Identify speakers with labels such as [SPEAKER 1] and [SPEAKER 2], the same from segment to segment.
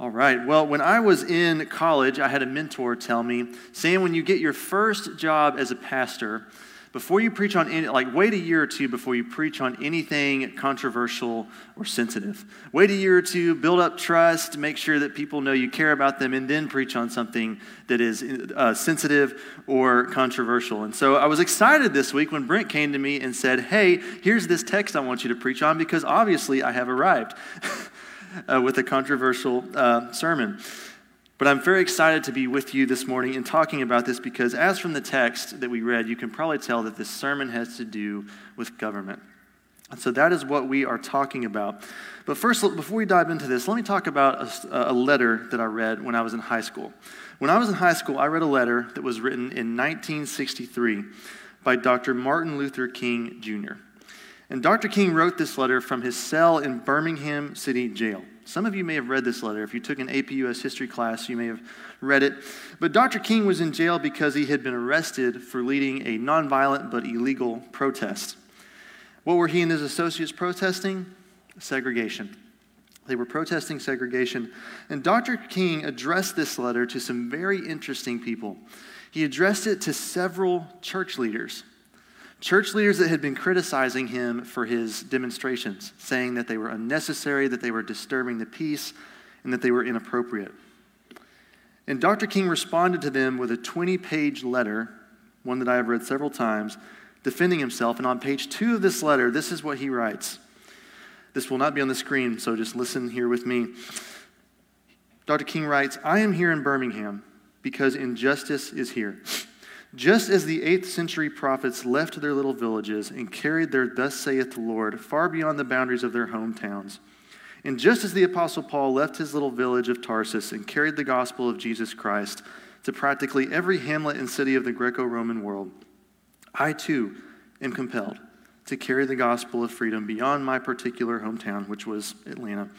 [SPEAKER 1] All right. Well, when I was in college, I had a mentor tell me, Sam, when you get your first job as a pastor, before you preach on any, like, wait a year or two before you preach on anything controversial or sensitive. Wait a year or two, build up trust, make sure that people know you care about them, and then preach on something that is uh, sensitive or controversial. And so I was excited this week when Brent came to me and said, Hey, here's this text I want you to preach on because obviously I have arrived uh, with a controversial uh, sermon. But I'm very excited to be with you this morning and talking about this because, as from the text that we read, you can probably tell that this sermon has to do with government. And so that is what we are talking about. But first, before we dive into this, let me talk about a, a, letter that I read when I was in high school. When I was in high school, I read a letter that was written in 1963 by Dr. Martin Luther King Jr. And Dr. King wrote this letter from his cell in Birmingham City Jail. Some of you may have read this letter. If you took an APUS history class, you may have read it. But Dr. King was in jail because he had been arrested for leading a nonviolent but illegal protest. What were he and his associates protesting? Segregation. They were protesting segregation. And Dr. King addressed this letter to some very interesting people. He addressed it to several church leaders. Church leaders that had been criticizing him for his demonstrations, saying that they were unnecessary, that they were disturbing the peace, and that they were inappropriate. And Dr. King responded to them with a 20 page letter, one that I have read several times, defending himself. And on page two of this letter, this is what he writes. This will not be on the screen, so just listen here with me. Dr. King writes I am here in Birmingham because injustice is here. Just as the 8th century prophets left their little villages and carried their thus saith the Lord far beyond the boundaries of their hometowns, and just as the Apostle Paul left his little village of Tarsus and carried the gospel of Jesus Christ to practically every hamlet and city of the Greco Roman world, I too am compelled to carry the gospel of freedom beyond my particular hometown, which was Atlanta.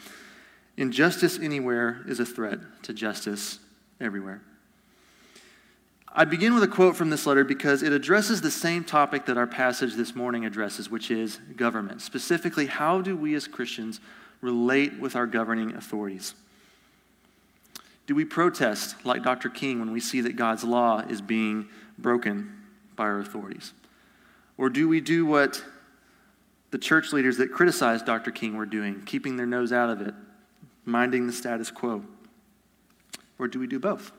[SPEAKER 1] Injustice anywhere is a threat to justice everywhere. I begin with a quote from this letter because it addresses the same topic that our passage this morning addresses, which is government. Specifically, how do we as Christians relate with our governing authorities? Do we protest like Dr. King when we see that God's law is being broken by our authorities? Or do we do what the church leaders that criticized Dr. King were doing, keeping their nose out of it, minding the status quo? Or do we do both?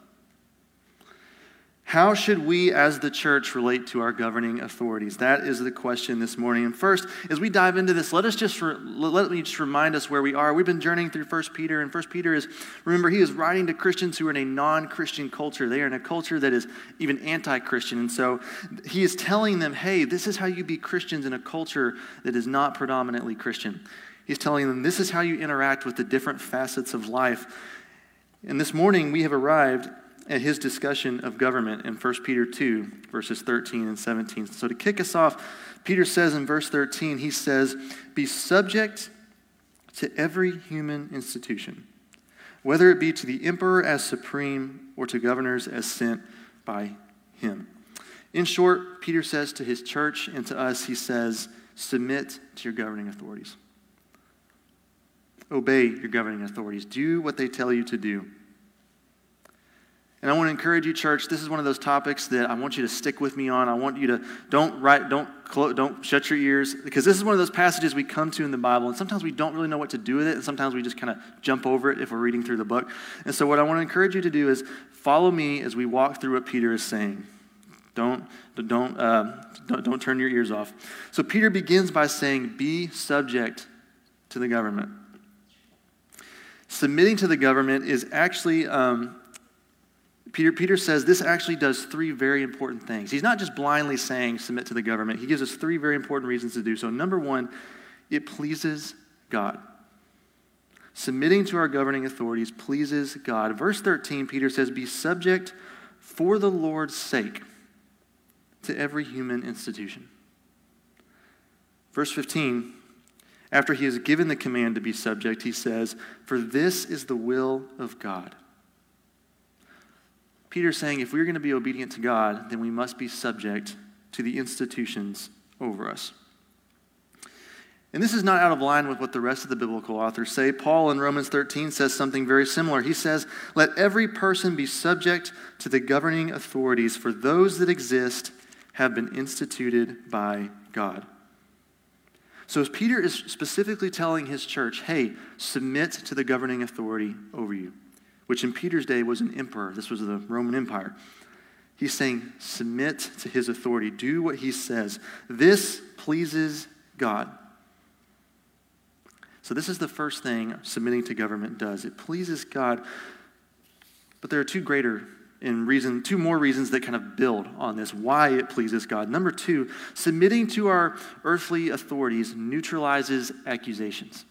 [SPEAKER 1] How should we as the church relate to our governing authorities? That is the question this morning. And first, as we dive into this, let us just re- let me just remind us where we are. We've been journeying through 1 Peter, and 1 Peter is, remember, he is writing to Christians who are in a non-Christian culture. They are in a culture that is even anti-Christian. And so he is telling them, hey, this is how you be Christians in a culture that is not predominantly Christian. He's telling them this is how you interact with the different facets of life. And this morning we have arrived at his discussion of government in 1 Peter 2, verses 13 and 17. So to kick us off, Peter says in verse 13, he says, Be subject to every human institution, whether it be to the emperor as supreme or to governors as sent by him. In short, Peter says to his church and to us, he says, Submit to your governing authorities. Obey your governing authorities. Do what they tell you to do. And I want to encourage you, church, this is one of those topics that I want you to stick with me on. I want you to don't write, don't close, don't shut your ears, because this is one of those passages we come to in the Bible, and sometimes we don't really know what to do with it, and sometimes we just kind of jump over it if we're reading through the book. And so, what I want to encourage you to do is follow me as we walk through what Peter is saying. Don't, don't, uh, don't, don't turn your ears off. So, Peter begins by saying, Be subject to the government. Submitting to the government is actually. Um, Peter, Peter says this actually does three very important things. He's not just blindly saying submit to the government, he gives us three very important reasons to do so. Number one, it pleases God. Submitting to our governing authorities pleases God. Verse 13, Peter says, Be subject for the Lord's sake to every human institution. Verse 15, after he has given the command to be subject, he says, For this is the will of God Peter's saying if we're going to be obedient to God, then we must be subject to the institutions over us. And this is not out of line with what the rest of the biblical authors say. Paul in Romans 13 says something very similar. He says, Let every person be subject to the governing authorities, for those that exist have been instituted by God. So, as Peter is specifically telling his church, hey, submit to the governing authority over you, which in Peter's day was an emperor, this was the Roman Empire. He's saying, submit to his authority, do what he says. This pleases God. So, this is the first thing submitting to government does it pleases God. But there are two greater and reason, two more reasons that kind of build on this why it pleases God. Number two, submitting to our earthly authorities neutralizes accusations.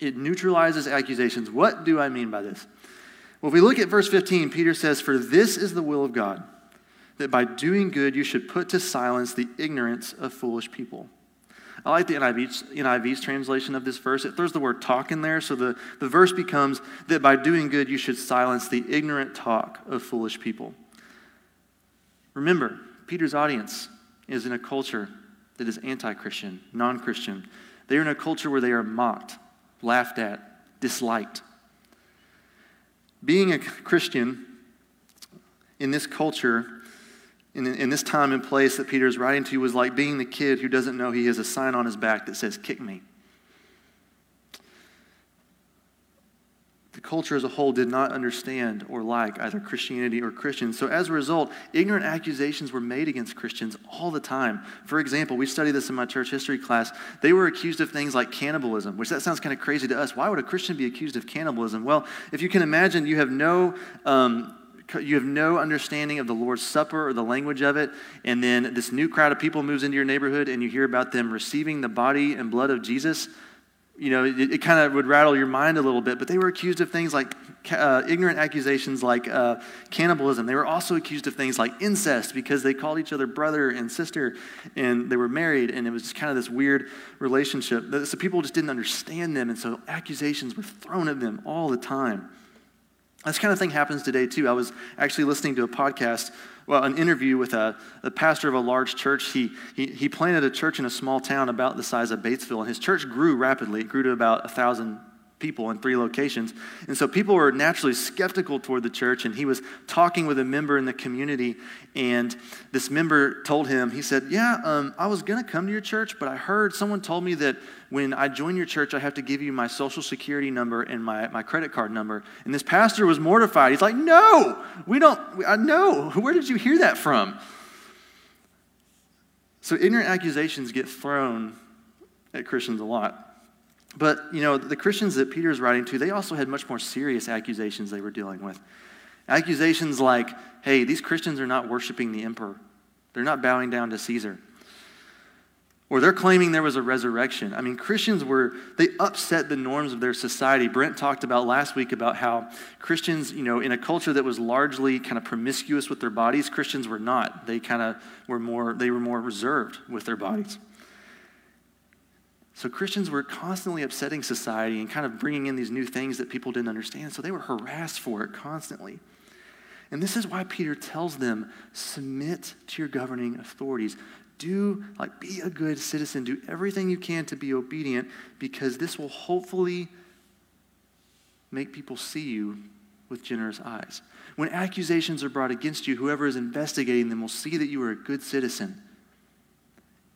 [SPEAKER 1] It neutralizes accusations. What do I mean by this? Well, if we look at verse 15, Peter says, For this is the will of God, that by doing good you should put to silence the ignorance of foolish people. I like the NIV's, NIV's translation of this verse. It throws the word talk in there, so the, the verse becomes that by doing good you should silence the ignorant talk of foolish people. Remember, Peter's audience is in a culture that is anti Christian, non Christian. They're in a culture where they are mocked, laughed at, disliked. Being a Christian in this culture in, in this time and place that Peter is writing to was like being the kid who doesn't know he has a sign on his back that says, Kick me. The culture as a whole did not understand or like either Christianity or Christians. So, as a result, ignorant accusations were made against Christians all the time. For example, we studied this in my church history class. They were accused of things like cannibalism, which that sounds kind of crazy to us. Why would a Christian be accused of cannibalism? Well, if you can imagine, you have no um, you have no understanding of the Lord's Supper or the language of it, and then this new crowd of people moves into your neighborhood and you hear about them receiving the body and blood of Jesus, you know, it, it kind of would rattle your mind a little bit. But they were accused of things like uh, ignorant accusations like uh, cannibalism. They were also accused of things like incest because they called each other brother and sister and they were married, and it was just kind of this weird relationship. So people just didn't understand them, and so accusations were thrown at them all the time. This kind of thing happens today too. I was actually listening to a podcast, well, an interview with a, a pastor of a large church. He, he, he planted a church in a small town about the size of Batesville, and his church grew rapidly. It grew to about a thousand people in three locations. And so people were naturally skeptical toward the church. And he was talking with a member in the community. And this member told him, he said, Yeah, um, I was going to come to your church, but I heard someone told me that when I join your church, I have to give you my social security number and my, my credit card number. And this pastor was mortified. He's like, No, we don't, I know. Where did you hear that from? So ignorant accusations get thrown at Christians a lot. But, you know, the Christians that Peter is writing to, they also had much more serious accusations they were dealing with. Accusations like, hey, these Christians are not worshiping the emperor, they're not bowing down to Caesar. Or they're claiming there was a resurrection. I mean, Christians were, they upset the norms of their society. Brent talked about last week about how Christians, you know, in a culture that was largely kind of promiscuous with their bodies, Christians were not. They kind of were more, they were more reserved with their bodies. So Christians were constantly upsetting society and kind of bringing in these new things that people didn't understand. So they were harassed for it constantly. And this is why Peter tells them submit to your governing authorities. Do, like, be a good citizen. Do everything you can to be obedient because this will hopefully make people see you with generous eyes. When accusations are brought against you, whoever is investigating them will see that you are a good citizen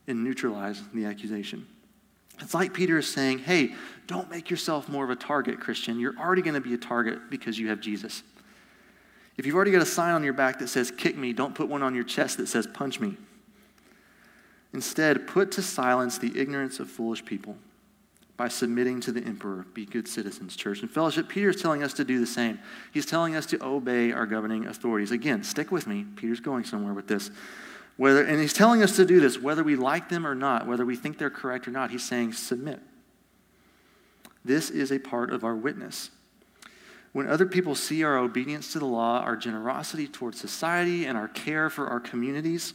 [SPEAKER 1] and neutralize the accusation. It's like Peter is saying, hey, don't make yourself more of a target, Christian. You're already going to be a target because you have Jesus. If you've already got a sign on your back that says, kick me, don't put one on your chest that says, punch me. Instead, put to silence the ignorance of foolish people by submitting to the emperor. Be good citizens, church. And fellowship, Peter is telling us to do the same. He's telling us to obey our governing authorities. Again, stick with me. Peter's going somewhere with this. Whether, and he's telling us to do this, whether we like them or not, whether we think they're correct or not. He's saying, submit. This is a part of our witness. When other people see our obedience to the law, our generosity towards society, and our care for our communities,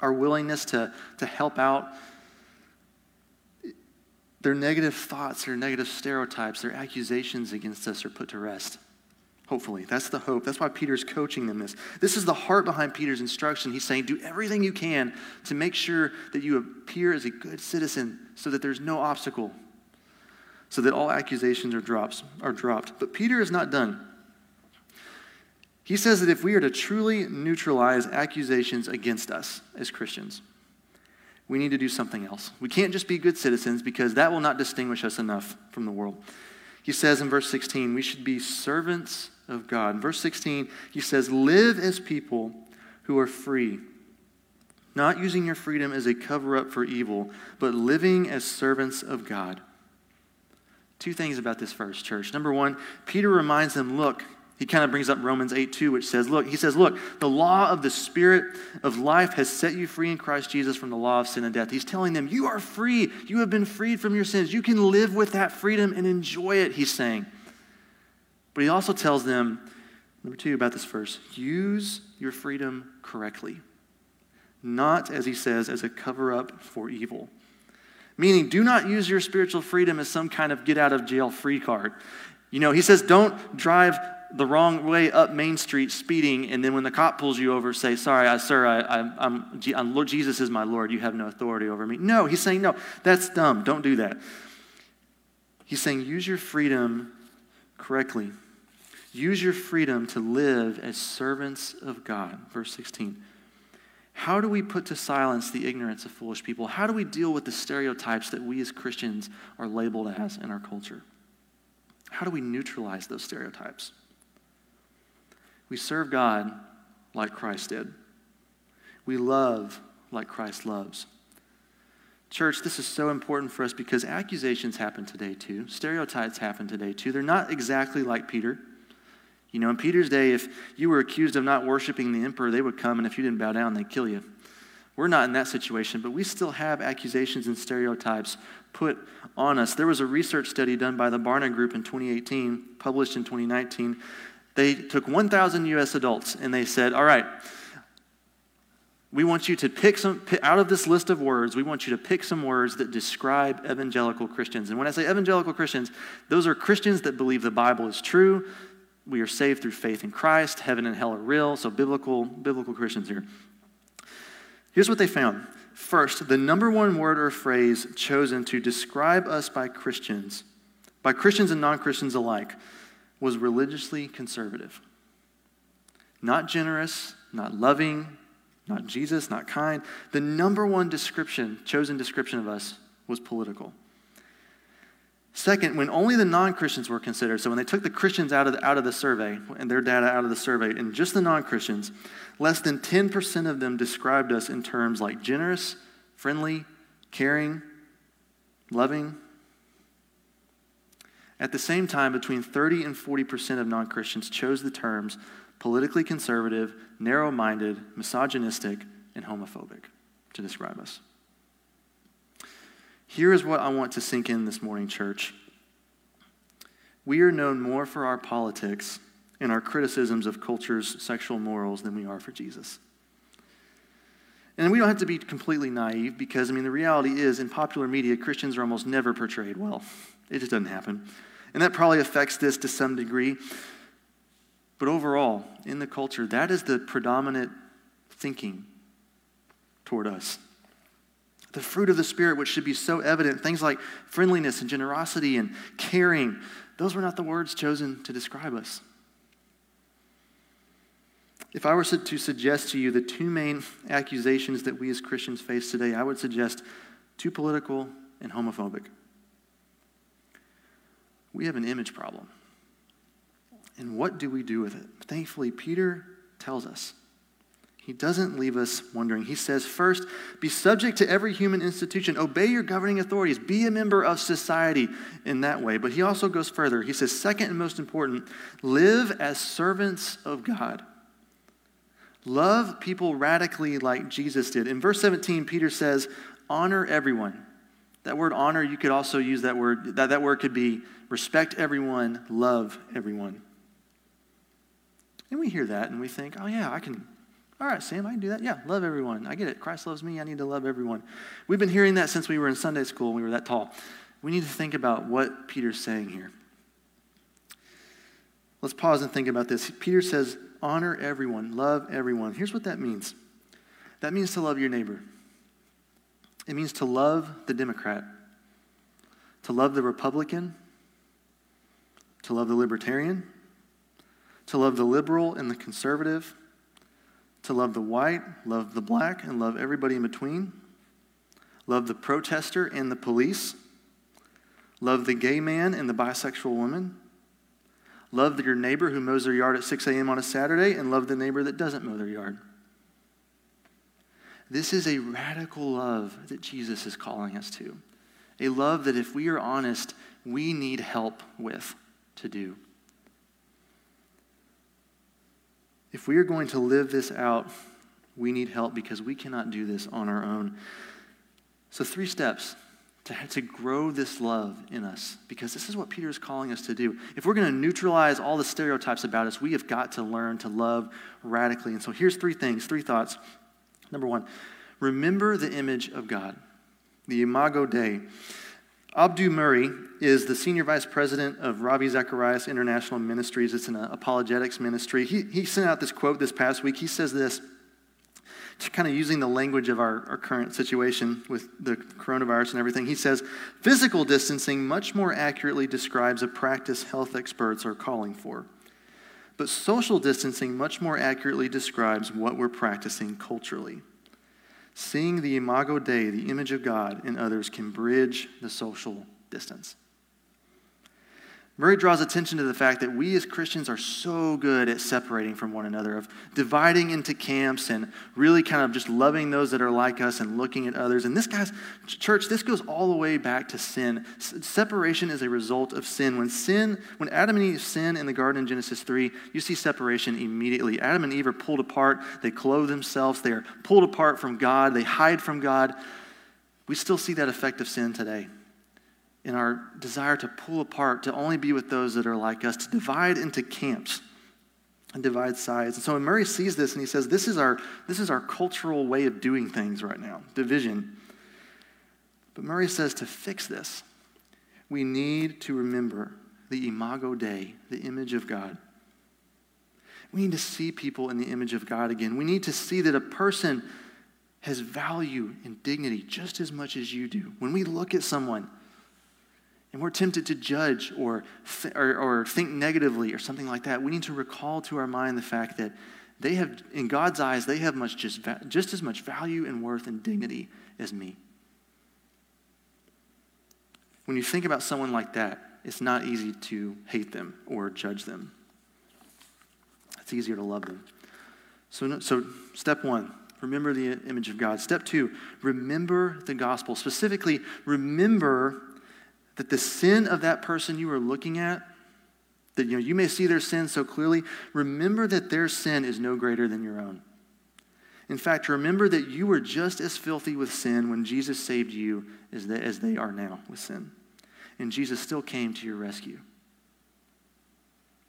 [SPEAKER 1] our willingness to, to help out, their negative thoughts, their negative stereotypes, their accusations against us are put to rest. Hopefully. That's the hope. That's why Peter's coaching them this. This is the heart behind Peter's instruction. He's saying, do everything you can to make sure that you appear as a good citizen so that there's no obstacle, so that all accusations are, drops, are dropped. But Peter is not done. He says that if we are to truly neutralize accusations against us as Christians, we need to do something else. We can't just be good citizens because that will not distinguish us enough from the world. He says in verse 16, we should be servants of God. In verse 16, he says, Live as people who are free, not using your freedom as a cover up for evil, but living as servants of God. Two things about this verse, church. Number one, Peter reminds them look, he kind of brings up Romans 8 2, which says, Look, he says, Look, the law of the Spirit of life has set you free in Christ Jesus from the law of sin and death. He's telling them, You are free. You have been freed from your sins. You can live with that freedom and enjoy it, he's saying. But he also tells them, number two, about this verse use your freedom correctly, not, as he says, as a cover up for evil. Meaning, do not use your spiritual freedom as some kind of get out of jail free card. You know, he says, don't drive the wrong way up Main Street speeding, and then when the cop pulls you over, say, Sorry, I, sir, I, I, I'm, I'm, Lord Jesus is my Lord. You have no authority over me. No, he's saying, No, that's dumb. Don't do that. He's saying, Use your freedom correctly. Use your freedom to live as servants of God. Verse 16. How do we put to silence the ignorance of foolish people? How do we deal with the stereotypes that we as Christians are labeled as in our culture? How do we neutralize those stereotypes? We serve God like Christ did. We love like Christ loves. Church, this is so important for us because accusations happen today too. Stereotypes happen today too. They're not exactly like Peter. You know, in Peter's day, if you were accused of not worshiping the emperor, they would come, and if you didn't bow down, they'd kill you. We're not in that situation, but we still have accusations and stereotypes put on us. There was a research study done by the Barna Group in 2018, published in 2019, they took 1,000 U.S. adults and they said, All right, we want you to pick some, out of this list of words, we want you to pick some words that describe evangelical Christians. And when I say evangelical Christians, those are Christians that believe the Bible is true. We are saved through faith in Christ. Heaven and hell are real. So, biblical, biblical Christians here. Here's what they found. First, the number one word or phrase chosen to describe us by Christians, by Christians and non Christians alike, was religiously conservative. Not generous, not loving, not Jesus, not kind. The number one description, chosen description of us, was political. Second, when only the non Christians were considered, so when they took the Christians out of the, out of the survey and their data out of the survey, and just the non Christians, less than 10% of them described us in terms like generous, friendly, caring, loving, at the same time, between 30 and 40% of non Christians chose the terms politically conservative, narrow minded, misogynistic, and homophobic to describe us. Here is what I want to sink in this morning, church. We are known more for our politics and our criticisms of culture's sexual morals than we are for Jesus. And we don't have to be completely naive because, I mean, the reality is in popular media, Christians are almost never portrayed well. It just doesn't happen. And that probably affects this to some degree. But overall, in the culture, that is the predominant thinking toward us. The fruit of the Spirit, which should be so evident, things like friendliness and generosity and caring, those were not the words chosen to describe us. If I were to suggest to you the two main accusations that we as Christians face today, I would suggest too political and homophobic we have an image problem. And what do we do with it? Thankfully, Peter tells us. He doesn't leave us wondering. He says, first, be subject to every human institution, obey your governing authorities, be a member of society in that way. But he also goes further. He says, second and most important, live as servants of God. Love people radically like Jesus did. In verse 17, Peter says, honor everyone. That word honor, you could also use that word, that, that word could be respect everyone, love everyone. And we hear that and we think, oh, yeah, I can, all right, Sam, I can do that. Yeah, love everyone. I get it. Christ loves me. I need to love everyone. We've been hearing that since we were in Sunday school we were that tall. We need to think about what Peter's saying here. Let's pause and think about this. Peter says, honor everyone, love everyone. Here's what that means that means to love your neighbor, it means to love the Democrat, to love the Republican, to love the libertarian, to love the liberal and the conservative, to love the white, love the black, and love everybody in between, love the protester and the police, love the gay man and the bisexual woman, love your neighbor who mows their yard at 6 a.m. on a Saturday, and love the neighbor that doesn't mow their yard. This is a radical love that Jesus is calling us to. A love that, if we are honest, we need help with to do. If we are going to live this out, we need help because we cannot do this on our own. So, three steps to, to grow this love in us because this is what Peter is calling us to do. If we're going to neutralize all the stereotypes about us, we have got to learn to love radically. And so, here's three things, three thoughts. Number one, remember the image of God, the Imago Dei. Abdu Murray is the senior vice president of Ravi Zacharias International Ministries. It's an apologetics ministry. He, he sent out this quote this past week. He says this, kind of using the language of our, our current situation with the coronavirus and everything. He says, physical distancing much more accurately describes a practice health experts are calling for. But social distancing much more accurately describes what we're practicing culturally. Seeing the imago Dei, the image of God, in others can bridge the social distance. Murray draws attention to the fact that we as Christians are so good at separating from one another, of dividing into camps and really kind of just loving those that are like us and looking at others. And this guy's church, this goes all the way back to sin. separation is a result of sin. When sin, when Adam and Eve sin in the garden in Genesis 3, you see separation immediately. Adam and Eve are pulled apart, they clothe themselves, they are pulled apart from God, they hide from God. We still see that effect of sin today in our desire to pull apart, to only be with those that are like us, to divide into camps and divide sides. And so when Murray sees this and he says, This is our, this is our cultural way of doing things right now, division. But Murray says to fix this, we need to remember the imago Dei, the image of God. We need to see people in the image of God again. We need to see that a person has value and dignity just as much as you do. When we look at someone, and we're tempted to judge or, th- or, or, think negatively or something like that, we need to recall to our mind the fact that they have, in God's eyes, they have much just, va- just as much value and worth and dignity as me. When you think about someone like that, it's not easy to hate them or judge them. It's easier to love them. So, so step one, remember the image of God. Step two, remember the gospel. Specifically, remember that the sin of that person you are looking at, that you, know, you may see their sin so clearly, remember that their sin is no greater than your own. In fact, remember that you were just as filthy with sin when Jesus saved you as they, as they are now with sin. And Jesus still came to your rescue.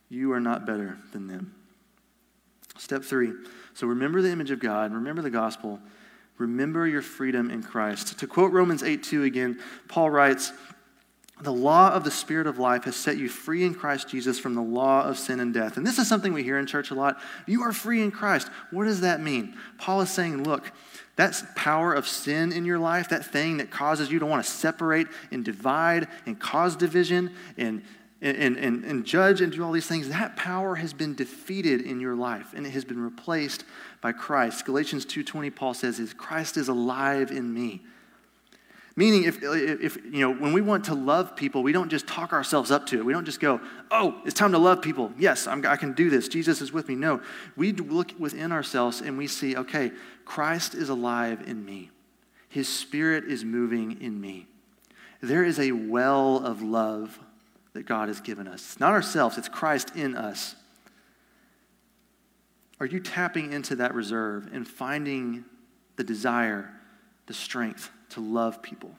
[SPEAKER 1] You are not better than them. Step three. So remember the image of God, remember the gospel, remember your freedom in Christ. To quote Romans 8 2 again, Paul writes, the law of the Spirit of life has set you free in Christ Jesus from the law of sin and death. And this is something we hear in church a lot. You are free in Christ. What does that mean? Paul is saying, look, that power of sin in your life, that thing that causes you to want to separate and divide and cause division and, and, and, and judge and do all these things, that power has been defeated in your life and it has been replaced by Christ. Galatians 2.20, Paul says, is Christ is alive in me. Meaning, if, if, you know, when we want to love people, we don't just talk ourselves up to it. We don't just go, oh, it's time to love people. Yes, I'm, I can do this. Jesus is with me. No, we look within ourselves and we see, okay, Christ is alive in me. His spirit is moving in me. There is a well of love that God has given us. It's not ourselves, it's Christ in us. Are you tapping into that reserve and finding the desire, the strength to love people.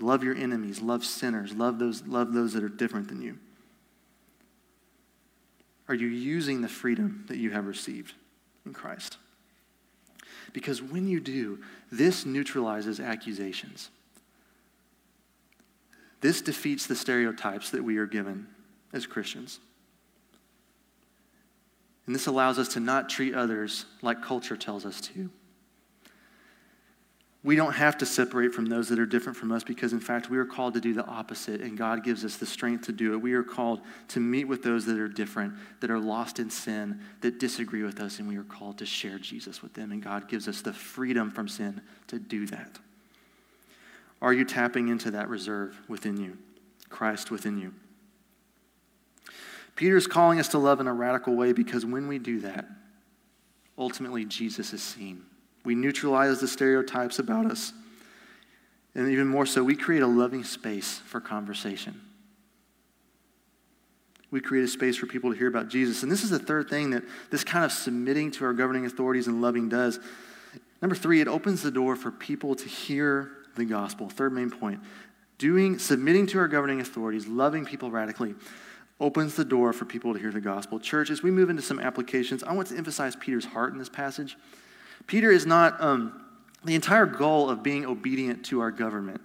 [SPEAKER 1] Love your enemies, love sinners, love those, love those that are different than you. Are you using the freedom that you have received in Christ? Because when you do, this neutralizes accusations. This defeats the stereotypes that we are given as Christians. And this allows us to not treat others like culture tells us to. We don't have to separate from those that are different from us because, in fact, we are called to do the opposite, and God gives us the strength to do it. We are called to meet with those that are different, that are lost in sin, that disagree with us, and we are called to share Jesus with them. And God gives us the freedom from sin to do that. Are you tapping into that reserve within you, Christ within you? Peter's calling us to love in a radical way because when we do that, ultimately Jesus is seen. We neutralize the stereotypes about us. And even more so, we create a loving space for conversation. We create a space for people to hear about Jesus. And this is the third thing that this kind of submitting to our governing authorities and loving does. Number three, it opens the door for people to hear the gospel. Third main point. Doing, submitting to our governing authorities, loving people radically, opens the door for people to hear the gospel. Church, as we move into some applications, I want to emphasize Peter's heart in this passage. Peter is not um, the entire goal of being obedient to our government,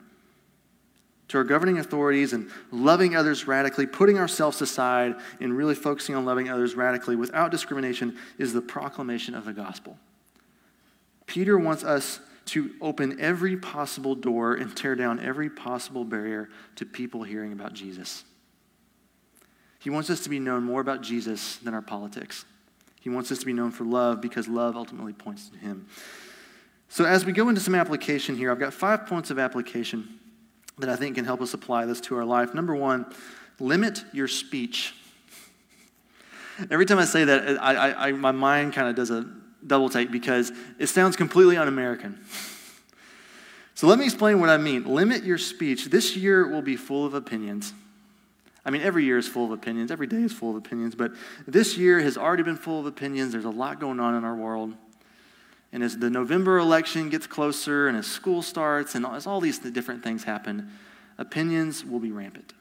[SPEAKER 1] to our governing authorities, and loving others radically, putting ourselves aside, and really focusing on loving others radically without discrimination is the proclamation of the gospel. Peter wants us to open every possible door and tear down every possible barrier to people hearing about Jesus. He wants us to be known more about Jesus than our politics. He wants us to be known for love because love ultimately points to Him. So, as we go into some application here, I've got five points of application that I think can help us apply this to our life. Number one, limit your speech. Every time I say that, I, I, I, my mind kind of does a double take because it sounds completely un American. So, let me explain what I mean. Limit your speech. This year will be full of opinions. I mean, every year is full of opinions, every day is full of opinions, but this year has already been full of opinions. There's a lot going on in our world. And as the November election gets closer and as school starts and as all these different things happen, opinions will be rampant.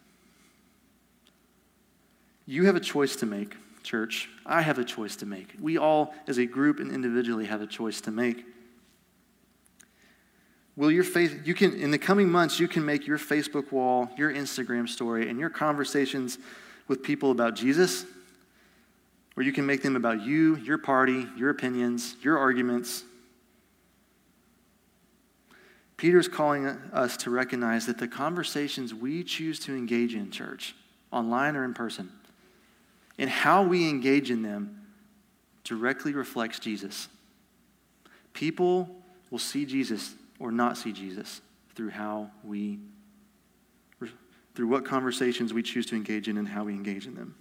[SPEAKER 1] You have a choice to make, church. I have a choice to make. We all, as a group and individually, have a choice to make. Will your faith, you can, in the coming months, you can make your Facebook wall, your Instagram story, and your conversations with people about Jesus, or you can make them about you, your party, your opinions, your arguments. Peter's calling us to recognize that the conversations we choose to engage in, church, online or in person, and how we engage in them directly reflects Jesus. People will see Jesus or not see Jesus through how we, through what conversations we choose to engage in and how we engage in them.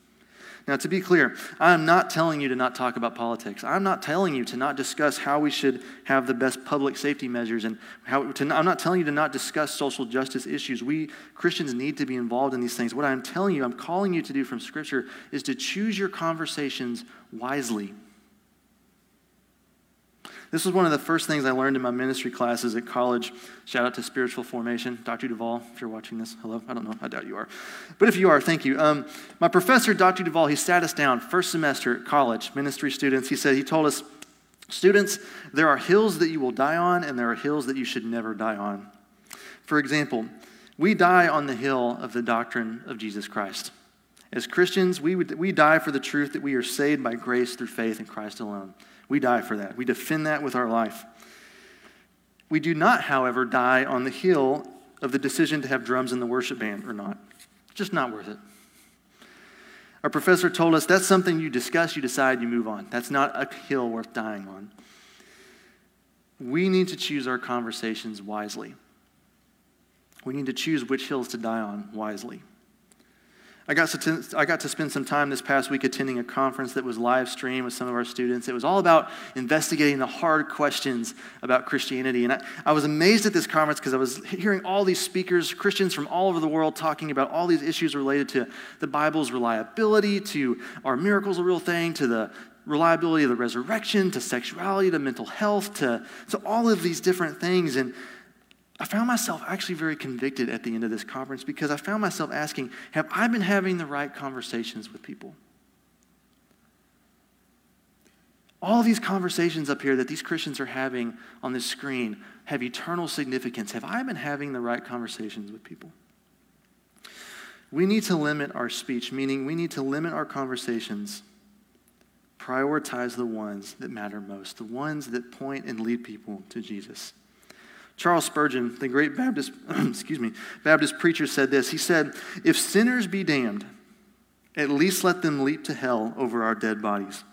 [SPEAKER 1] Now, to be clear, I'm not telling you to not talk about politics. I'm not telling you to not discuss how we should have the best public safety measures, and how to, I'm not telling you to not discuss social justice issues. We Christians need to be involved in these things. What I'm telling you, I'm calling you to do from Scripture, is to choose your conversations wisely. This was one of the first things I learned in my ministry classes at college. Shout out to Spiritual Formation. Dr. Duvall, if you're watching this, hello. I don't know. I doubt you are. But if you are, thank you. Um, my professor, Dr. Duvall, he sat us down first semester at college, ministry students. He said, he told us, students, there are hills that you will die on, and there are hills that you should never die on. For example, we die on the hill of the doctrine of Jesus Christ. As Christians, we, would, we die for the truth that we are saved by grace through faith in Christ alone. We die for that. We defend that with our life. We do not, however, die on the hill of the decision to have drums in the worship band or not. Just not worth it. Our professor told us that's something you discuss, you decide, you move on. That's not a hill worth dying on. We need to choose our conversations wisely. We need to choose which hills to die on wisely. I got, to, I got to spend some time this past week attending a conference that was live streamed with some of our students. It was all about investigating the hard questions about Christianity. And I, I was amazed at this conference because I was hearing all these speakers, Christians from all over the world, talking about all these issues related to the Bible's reliability, to are miracles a real thing, to the reliability of the resurrection, to sexuality, to mental health, to, to all of these different things. And I found myself actually very convicted at the end of this conference because I found myself asking, have I been having the right conversations with people? All these conversations up here that these Christians are having on this screen have eternal significance. Have I been having the right conversations with people? We need to limit our speech, meaning we need to limit our conversations prioritize the ones that matter most, the ones that point and lead people to Jesus. Charles Spurgeon, the great Baptist, excuse me, Baptist preacher said this. He said, "If sinners be damned, at least let them leap to hell over our dead bodies.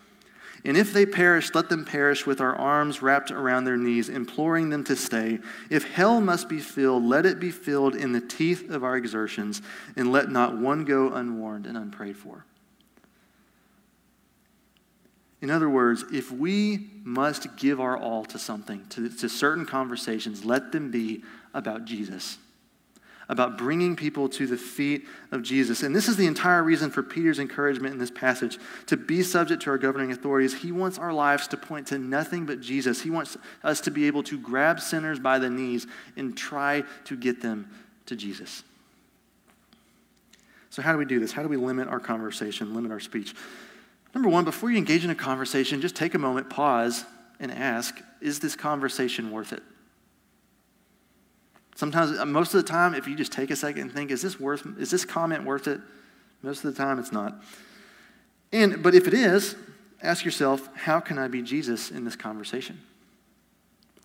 [SPEAKER 1] And if they perish, let them perish with our arms wrapped around their knees, imploring them to stay. If hell must be filled, let it be filled in the teeth of our exertions, and let not one go unwarned and unprayed for. In other words, if we must give our all to something, to, to certain conversations, let them be about Jesus about bringing people to the feet of Jesus. And this is the entire reason for Peter's encouragement in this passage to be subject to our governing authorities. He wants our lives to point to nothing but Jesus. He wants us to be able to grab sinners by the knees and try to get them to Jesus. So, how do we do this? How do we limit our conversation, limit our speech? Number one, before you engage in a conversation, just take a moment, pause, and ask Is this conversation worth it? Sometimes, uh, most of the time, if you just take a second and think, is this worth, is this comment worth it? Most of the time, it's not. And, but if it is, ask yourself, how can I be Jesus in this conversation?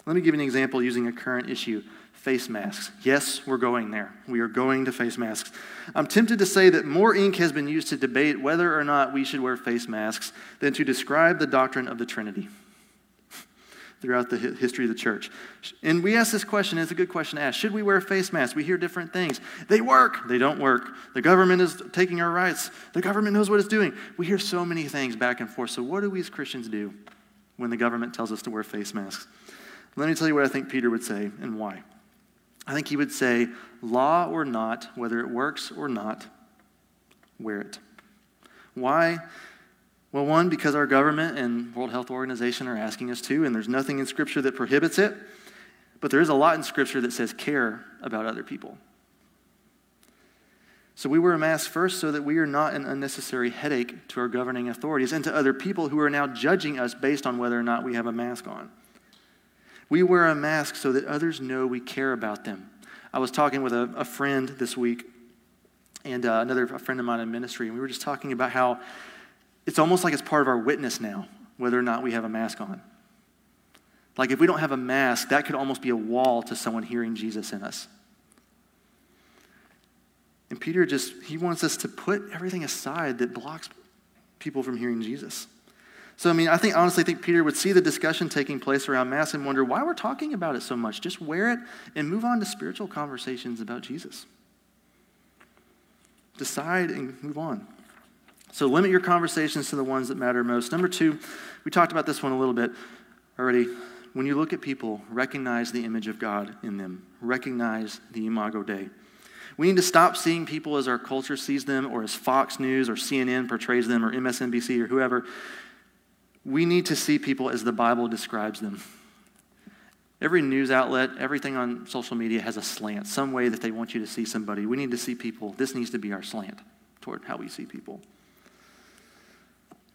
[SPEAKER 1] Let me give you an example using a current issue face masks. Yes, we're going there. We are going to face masks. I'm tempted to say that more ink has been used to debate whether or not we should wear face masks than to describe the doctrine of the Trinity throughout the history of the church. And we ask this question, it's a good question to ask. Should we wear face masks? We hear different things. They work, they don't work. The government is taking our rights, the government knows what it's doing. We hear so many things back and forth. So, what do we as Christians do when the government tells us to wear face masks? Let me tell you what I think Peter would say and why. I think he would say, law or not, whether it works or not, wear it. Why? Well, one, because our government and World Health Organization are asking us to, and there's nothing in Scripture that prohibits it, but there is a lot in Scripture that says care about other people. So we wear a mask first so that we are not an unnecessary headache to our governing authorities and to other people who are now judging us based on whether or not we have a mask on. We wear a mask so that others know we care about them. I was talking with a, a friend this week and uh, another friend of mine in ministry, and we were just talking about how it's almost like it's part of our witness now, whether or not we have a mask on. Like if we don't have a mask, that could almost be a wall to someone hearing Jesus in us. And Peter just, he wants us to put everything aside that blocks people from hearing Jesus. So, I mean, I think, honestly, I think Peter would see the discussion taking place around Mass and wonder why we're talking about it so much. Just wear it and move on to spiritual conversations about Jesus. Decide and move on. So limit your conversations to the ones that matter most. Number two, we talked about this one a little bit already. When you look at people, recognize the image of God in them, recognize the Imago Dei. We need to stop seeing people as our culture sees them, or as Fox News or CNN portrays them, or MSNBC or whoever. We need to see people as the Bible describes them. Every news outlet, everything on social media has a slant, some way that they want you to see somebody. We need to see people. This needs to be our slant toward how we see people.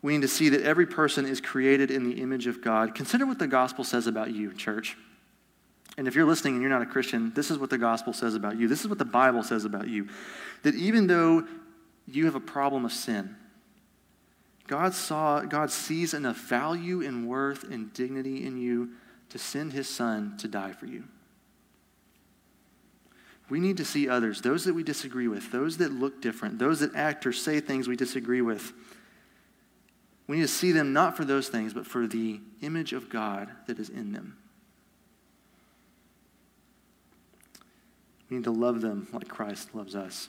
[SPEAKER 1] We need to see that every person is created in the image of God. Consider what the gospel says about you, church. And if you're listening and you're not a Christian, this is what the gospel says about you. This is what the Bible says about you. That even though you have a problem of sin, God saw God sees enough value and worth and dignity in you to send his son to die for you. We need to see others, those that we disagree with, those that look different, those that act or say things we disagree with we need to see them not for those things, but for the image of God that is in them. We need to love them like Christ loves us.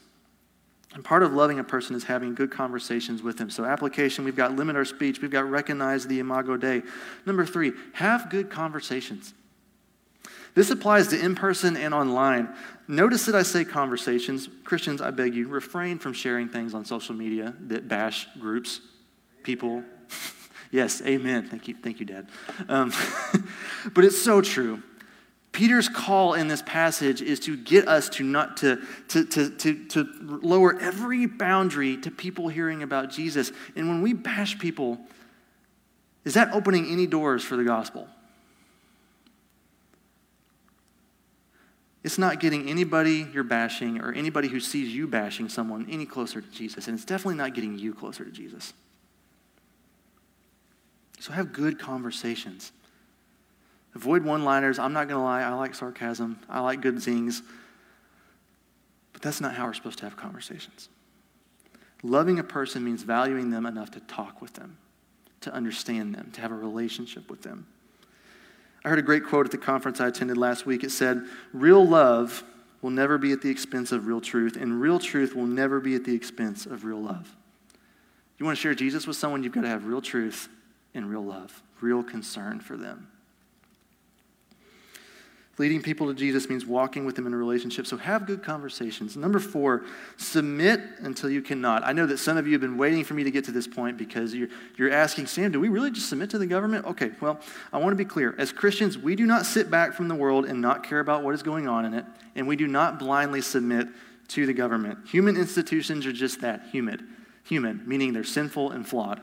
[SPEAKER 1] And part of loving a person is having good conversations with them. So, application, we've got limit our speech, we've got recognize the Imago Dei. Number three, have good conversations. This applies to in person and online. Notice that I say conversations. Christians, I beg you, refrain from sharing things on social media that bash groups people. yes, amen. Thank you, thank you, Dad. Um, but it's so true. Peter's call in this passage is to get us to not to, to, to, to, to lower every boundary to people hearing about Jesus. And when we bash people, is that opening any doors for the gospel? It's not getting anybody you're bashing or anybody who sees you bashing someone any closer to Jesus. And it's definitely not getting you closer to Jesus. So have good conversations. Avoid one liners. I'm not going to lie, I like sarcasm, I like good zings. But that's not how we're supposed to have conversations. Loving a person means valuing them enough to talk with them, to understand them, to have a relationship with them. I heard a great quote at the conference I attended last week. It said, Real love will never be at the expense of real truth, and real truth will never be at the expense of real love. You want to share Jesus with someone, you've got to have real truth and real love, real concern for them. Leading people to Jesus means walking with them in a relationship. So have good conversations. Number four, submit until you cannot. I know that some of you have been waiting for me to get to this point because you're, you're asking, Sam, do we really just submit to the government? Okay, well, I want to be clear. As Christians, we do not sit back from the world and not care about what is going on in it, and we do not blindly submit to the government. Human institutions are just that human, human, meaning they're sinful and flawed.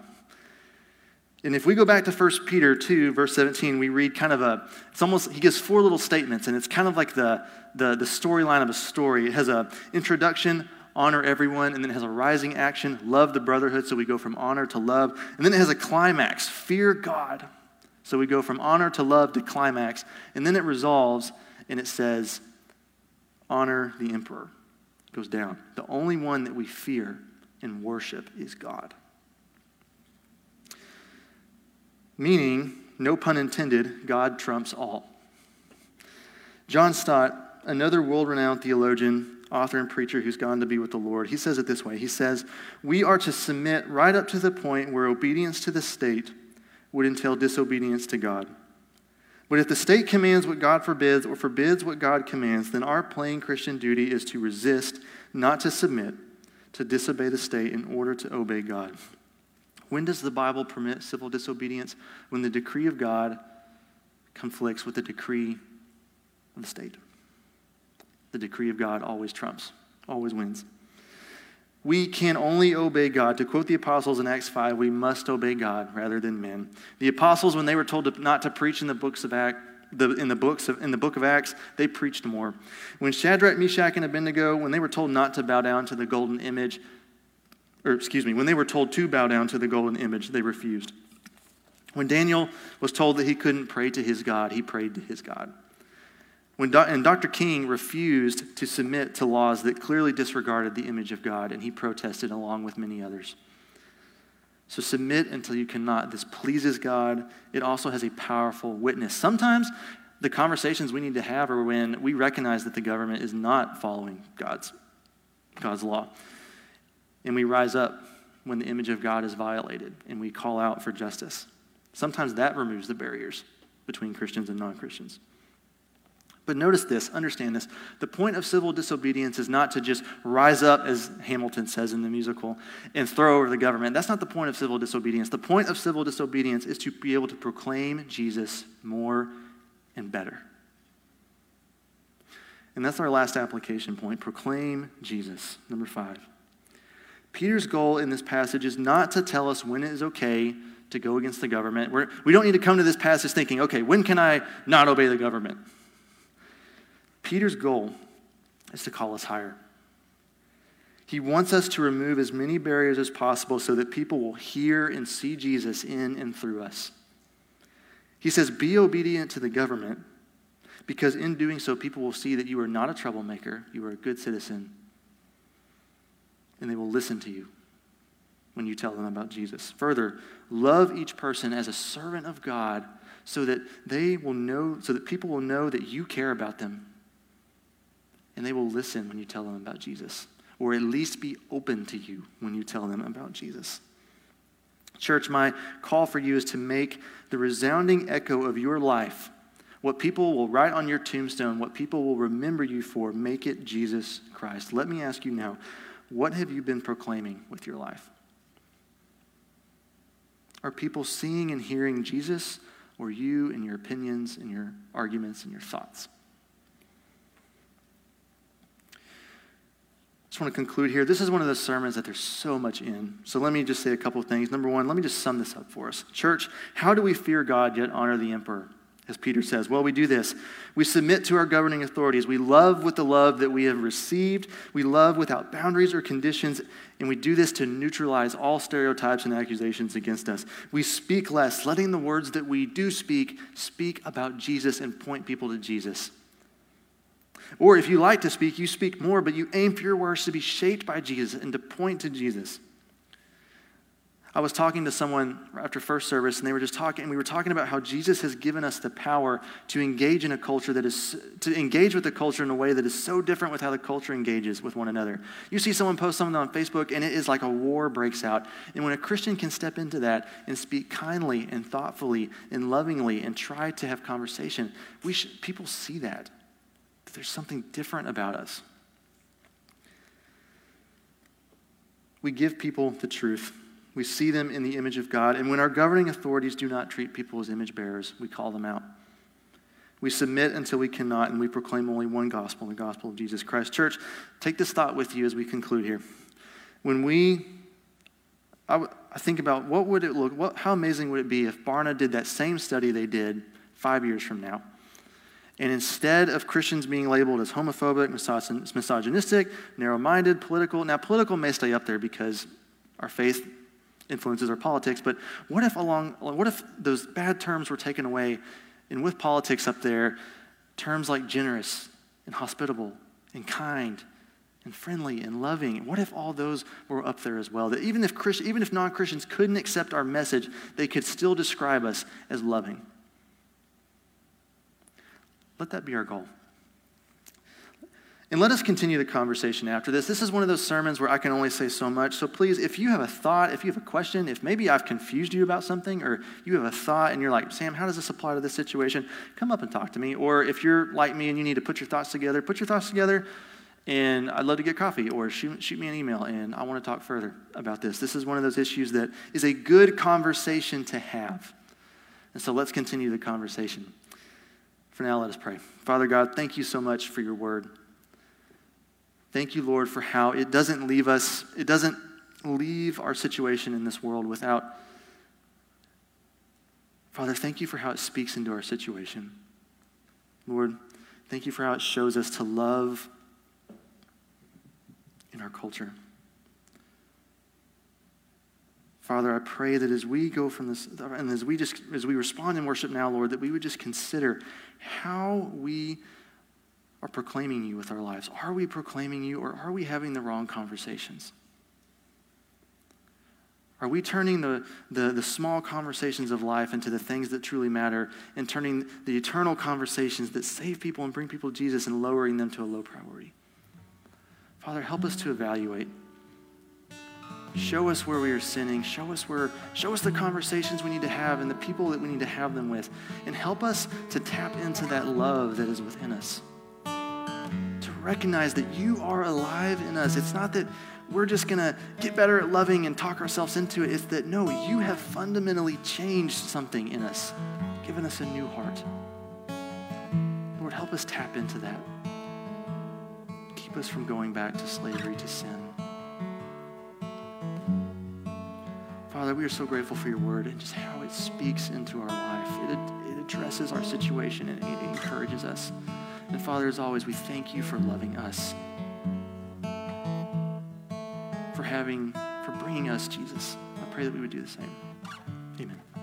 [SPEAKER 1] And if we go back to 1 Peter 2, verse 17, we read kind of a, it's almost, he gives four little statements, and it's kind of like the, the, the storyline of a story. It has a introduction, honor everyone, and then it has a rising action, love the brotherhood, so we go from honor to love. And then it has a climax, fear God. So we go from honor to love to climax. And then it resolves, and it says, honor the emperor. It goes down. The only one that we fear and worship is God. Meaning, no pun intended, God trumps all. John Stott, another world renowned theologian, author, and preacher who's gone to be with the Lord, he says it this way He says, We are to submit right up to the point where obedience to the state would entail disobedience to God. But if the state commands what God forbids or forbids what God commands, then our plain Christian duty is to resist, not to submit, to disobey the state in order to obey God. When does the Bible permit civil disobedience? When the decree of God conflicts with the decree of the state. The decree of God always trumps, always wins. We can only obey God. To quote the apostles in Acts 5, we must obey God rather than men. The apostles, when they were told to, not to preach in the books of Acts, the, in the books of, in the book of Acts, they preached more. When Shadrach, Meshach, and Abednego, when they were told not to bow down to the golden image, or excuse me, when they were told to bow down to the golden image, they refused. When Daniel was told that he couldn't pray to his God, he prayed to his God. When Do- and Dr. King refused to submit to laws that clearly disregarded the image of God, and he protested along with many others. So submit until you cannot. This pleases God. It also has a powerful witness. Sometimes the conversations we need to have are when we recognize that the government is not following God's, God's law. And we rise up when the image of God is violated and we call out for justice. Sometimes that removes the barriers between Christians and non Christians. But notice this, understand this. The point of civil disobedience is not to just rise up, as Hamilton says in the musical, and throw over the government. That's not the point of civil disobedience. The point of civil disobedience is to be able to proclaim Jesus more and better. And that's our last application point proclaim Jesus. Number five. Peter's goal in this passage is not to tell us when it is okay to go against the government. We're, we do not need to come to this passage thinking, okay, when can I not obey the government? Peter's goal is to call us higher. He wants us to remove as many barriers as possible so that people will hear and see Jesus in and through us. He says, Be obedient to the government because in doing so, people will see that you are not a troublemaker, you are a good citizen, and they will listen to you when you tell them about Jesus. Further, love each person as a servant of God so that they will know, so that people will know that you care about them. And they will listen when you tell them about Jesus, or at least be open to you when you tell them about Jesus. Church, my call for you is to make the resounding echo of your life what people will write on your tombstone, what people will remember you for, make it Jesus Christ. Let me ask you now what have you been proclaiming with your life? Are people seeing and hearing Jesus or you and your opinions and your arguments and your thoughts? I just want to conclude here. This is one of those sermons that there's so much in. So let me just say a couple of things. Number one, let me just sum this up for us. Church, how do we fear God yet honor the emperor? As Peter says? Well, we do this. We submit to our governing authorities. We love with the love that we have received. We love without boundaries or conditions, and we do this to neutralize all stereotypes and accusations against us. We speak less, letting the words that we do speak speak about Jesus and point people to Jesus. Or if you like to speak, you speak more, but you aim for your words to be shaped by Jesus and to point to Jesus. I was talking to someone after first service, and they were just talking, and we were talking about how Jesus has given us the power to engage in a culture that is, to engage with the culture in a way that is so different with how the culture engages with one another. You see someone post something on Facebook, and it is like a war breaks out. And when a Christian can step into that and speak kindly and thoughtfully and lovingly and try to have conversation, we people see that. that there's something different about us. We give people the truth we see them in the image of God. And when our governing authorities do not treat people as image bearers, we call them out. We submit until we cannot, and we proclaim only one gospel, the gospel of Jesus Christ. Church, take this thought with you as we conclude here. When we, I, think about what would it look, what, how amazing would it be if Barna did that same study they did five years from now? And instead of Christians being labeled as homophobic, misogynistic, narrow minded, political, now political may stay up there because our faith influences our politics, but what if along what if those bad terms were taken away and with politics up there, terms like generous and hospitable and kind and friendly and loving. What if all those were up there as well? That even if Christ, even if non-Christians couldn't accept our message, they could still describe us as loving. Let that be our goal. And let us continue the conversation after this. This is one of those sermons where I can only say so much. So please, if you have a thought, if you have a question, if maybe I've confused you about something, or you have a thought and you're like, Sam, how does this apply to this situation? Come up and talk to me. Or if you're like me and you need to put your thoughts together, put your thoughts together. And I'd love to get coffee or shoot, shoot me an email and I want to talk further about this. This is one of those issues that is a good conversation to have. And so let's continue the conversation. For now, let us pray. Father God, thank you so much for your word. Thank you, Lord, for how it doesn't leave us, it doesn't leave our situation in this world without. Father, thank you for how it speaks into our situation. Lord, thank you for how it shows us to love in our culture. Father, I pray that as we go from this, and as we just as we respond in worship now, Lord, that we would just consider how we are proclaiming you with our lives? Are we proclaiming you or are we having the wrong conversations? Are we turning the, the, the, small conversations of life into the things that truly matter and turning the eternal conversations that save people and bring people to Jesus and lowering them to a low priority? Father, help us to evaluate. Show us where we are sinning. Show us where, show us the conversations we need to have and the people that we need to have them with. And help us to tap into that love that is within us recognize that you are alive in us. It's not that we're just going to get better at loving and talk ourselves into it. It's that, no, you have fundamentally changed something in us, given us a new heart. Lord, help us tap into that. Keep us from going back to slavery to sin. Father, we are so grateful for your word and just how it speaks into our life. It, it addresses our situation and it encourages us. And Father, as always, we thank you for loving us, for having, for bringing us, Jesus. I pray that we would do the same. Amen.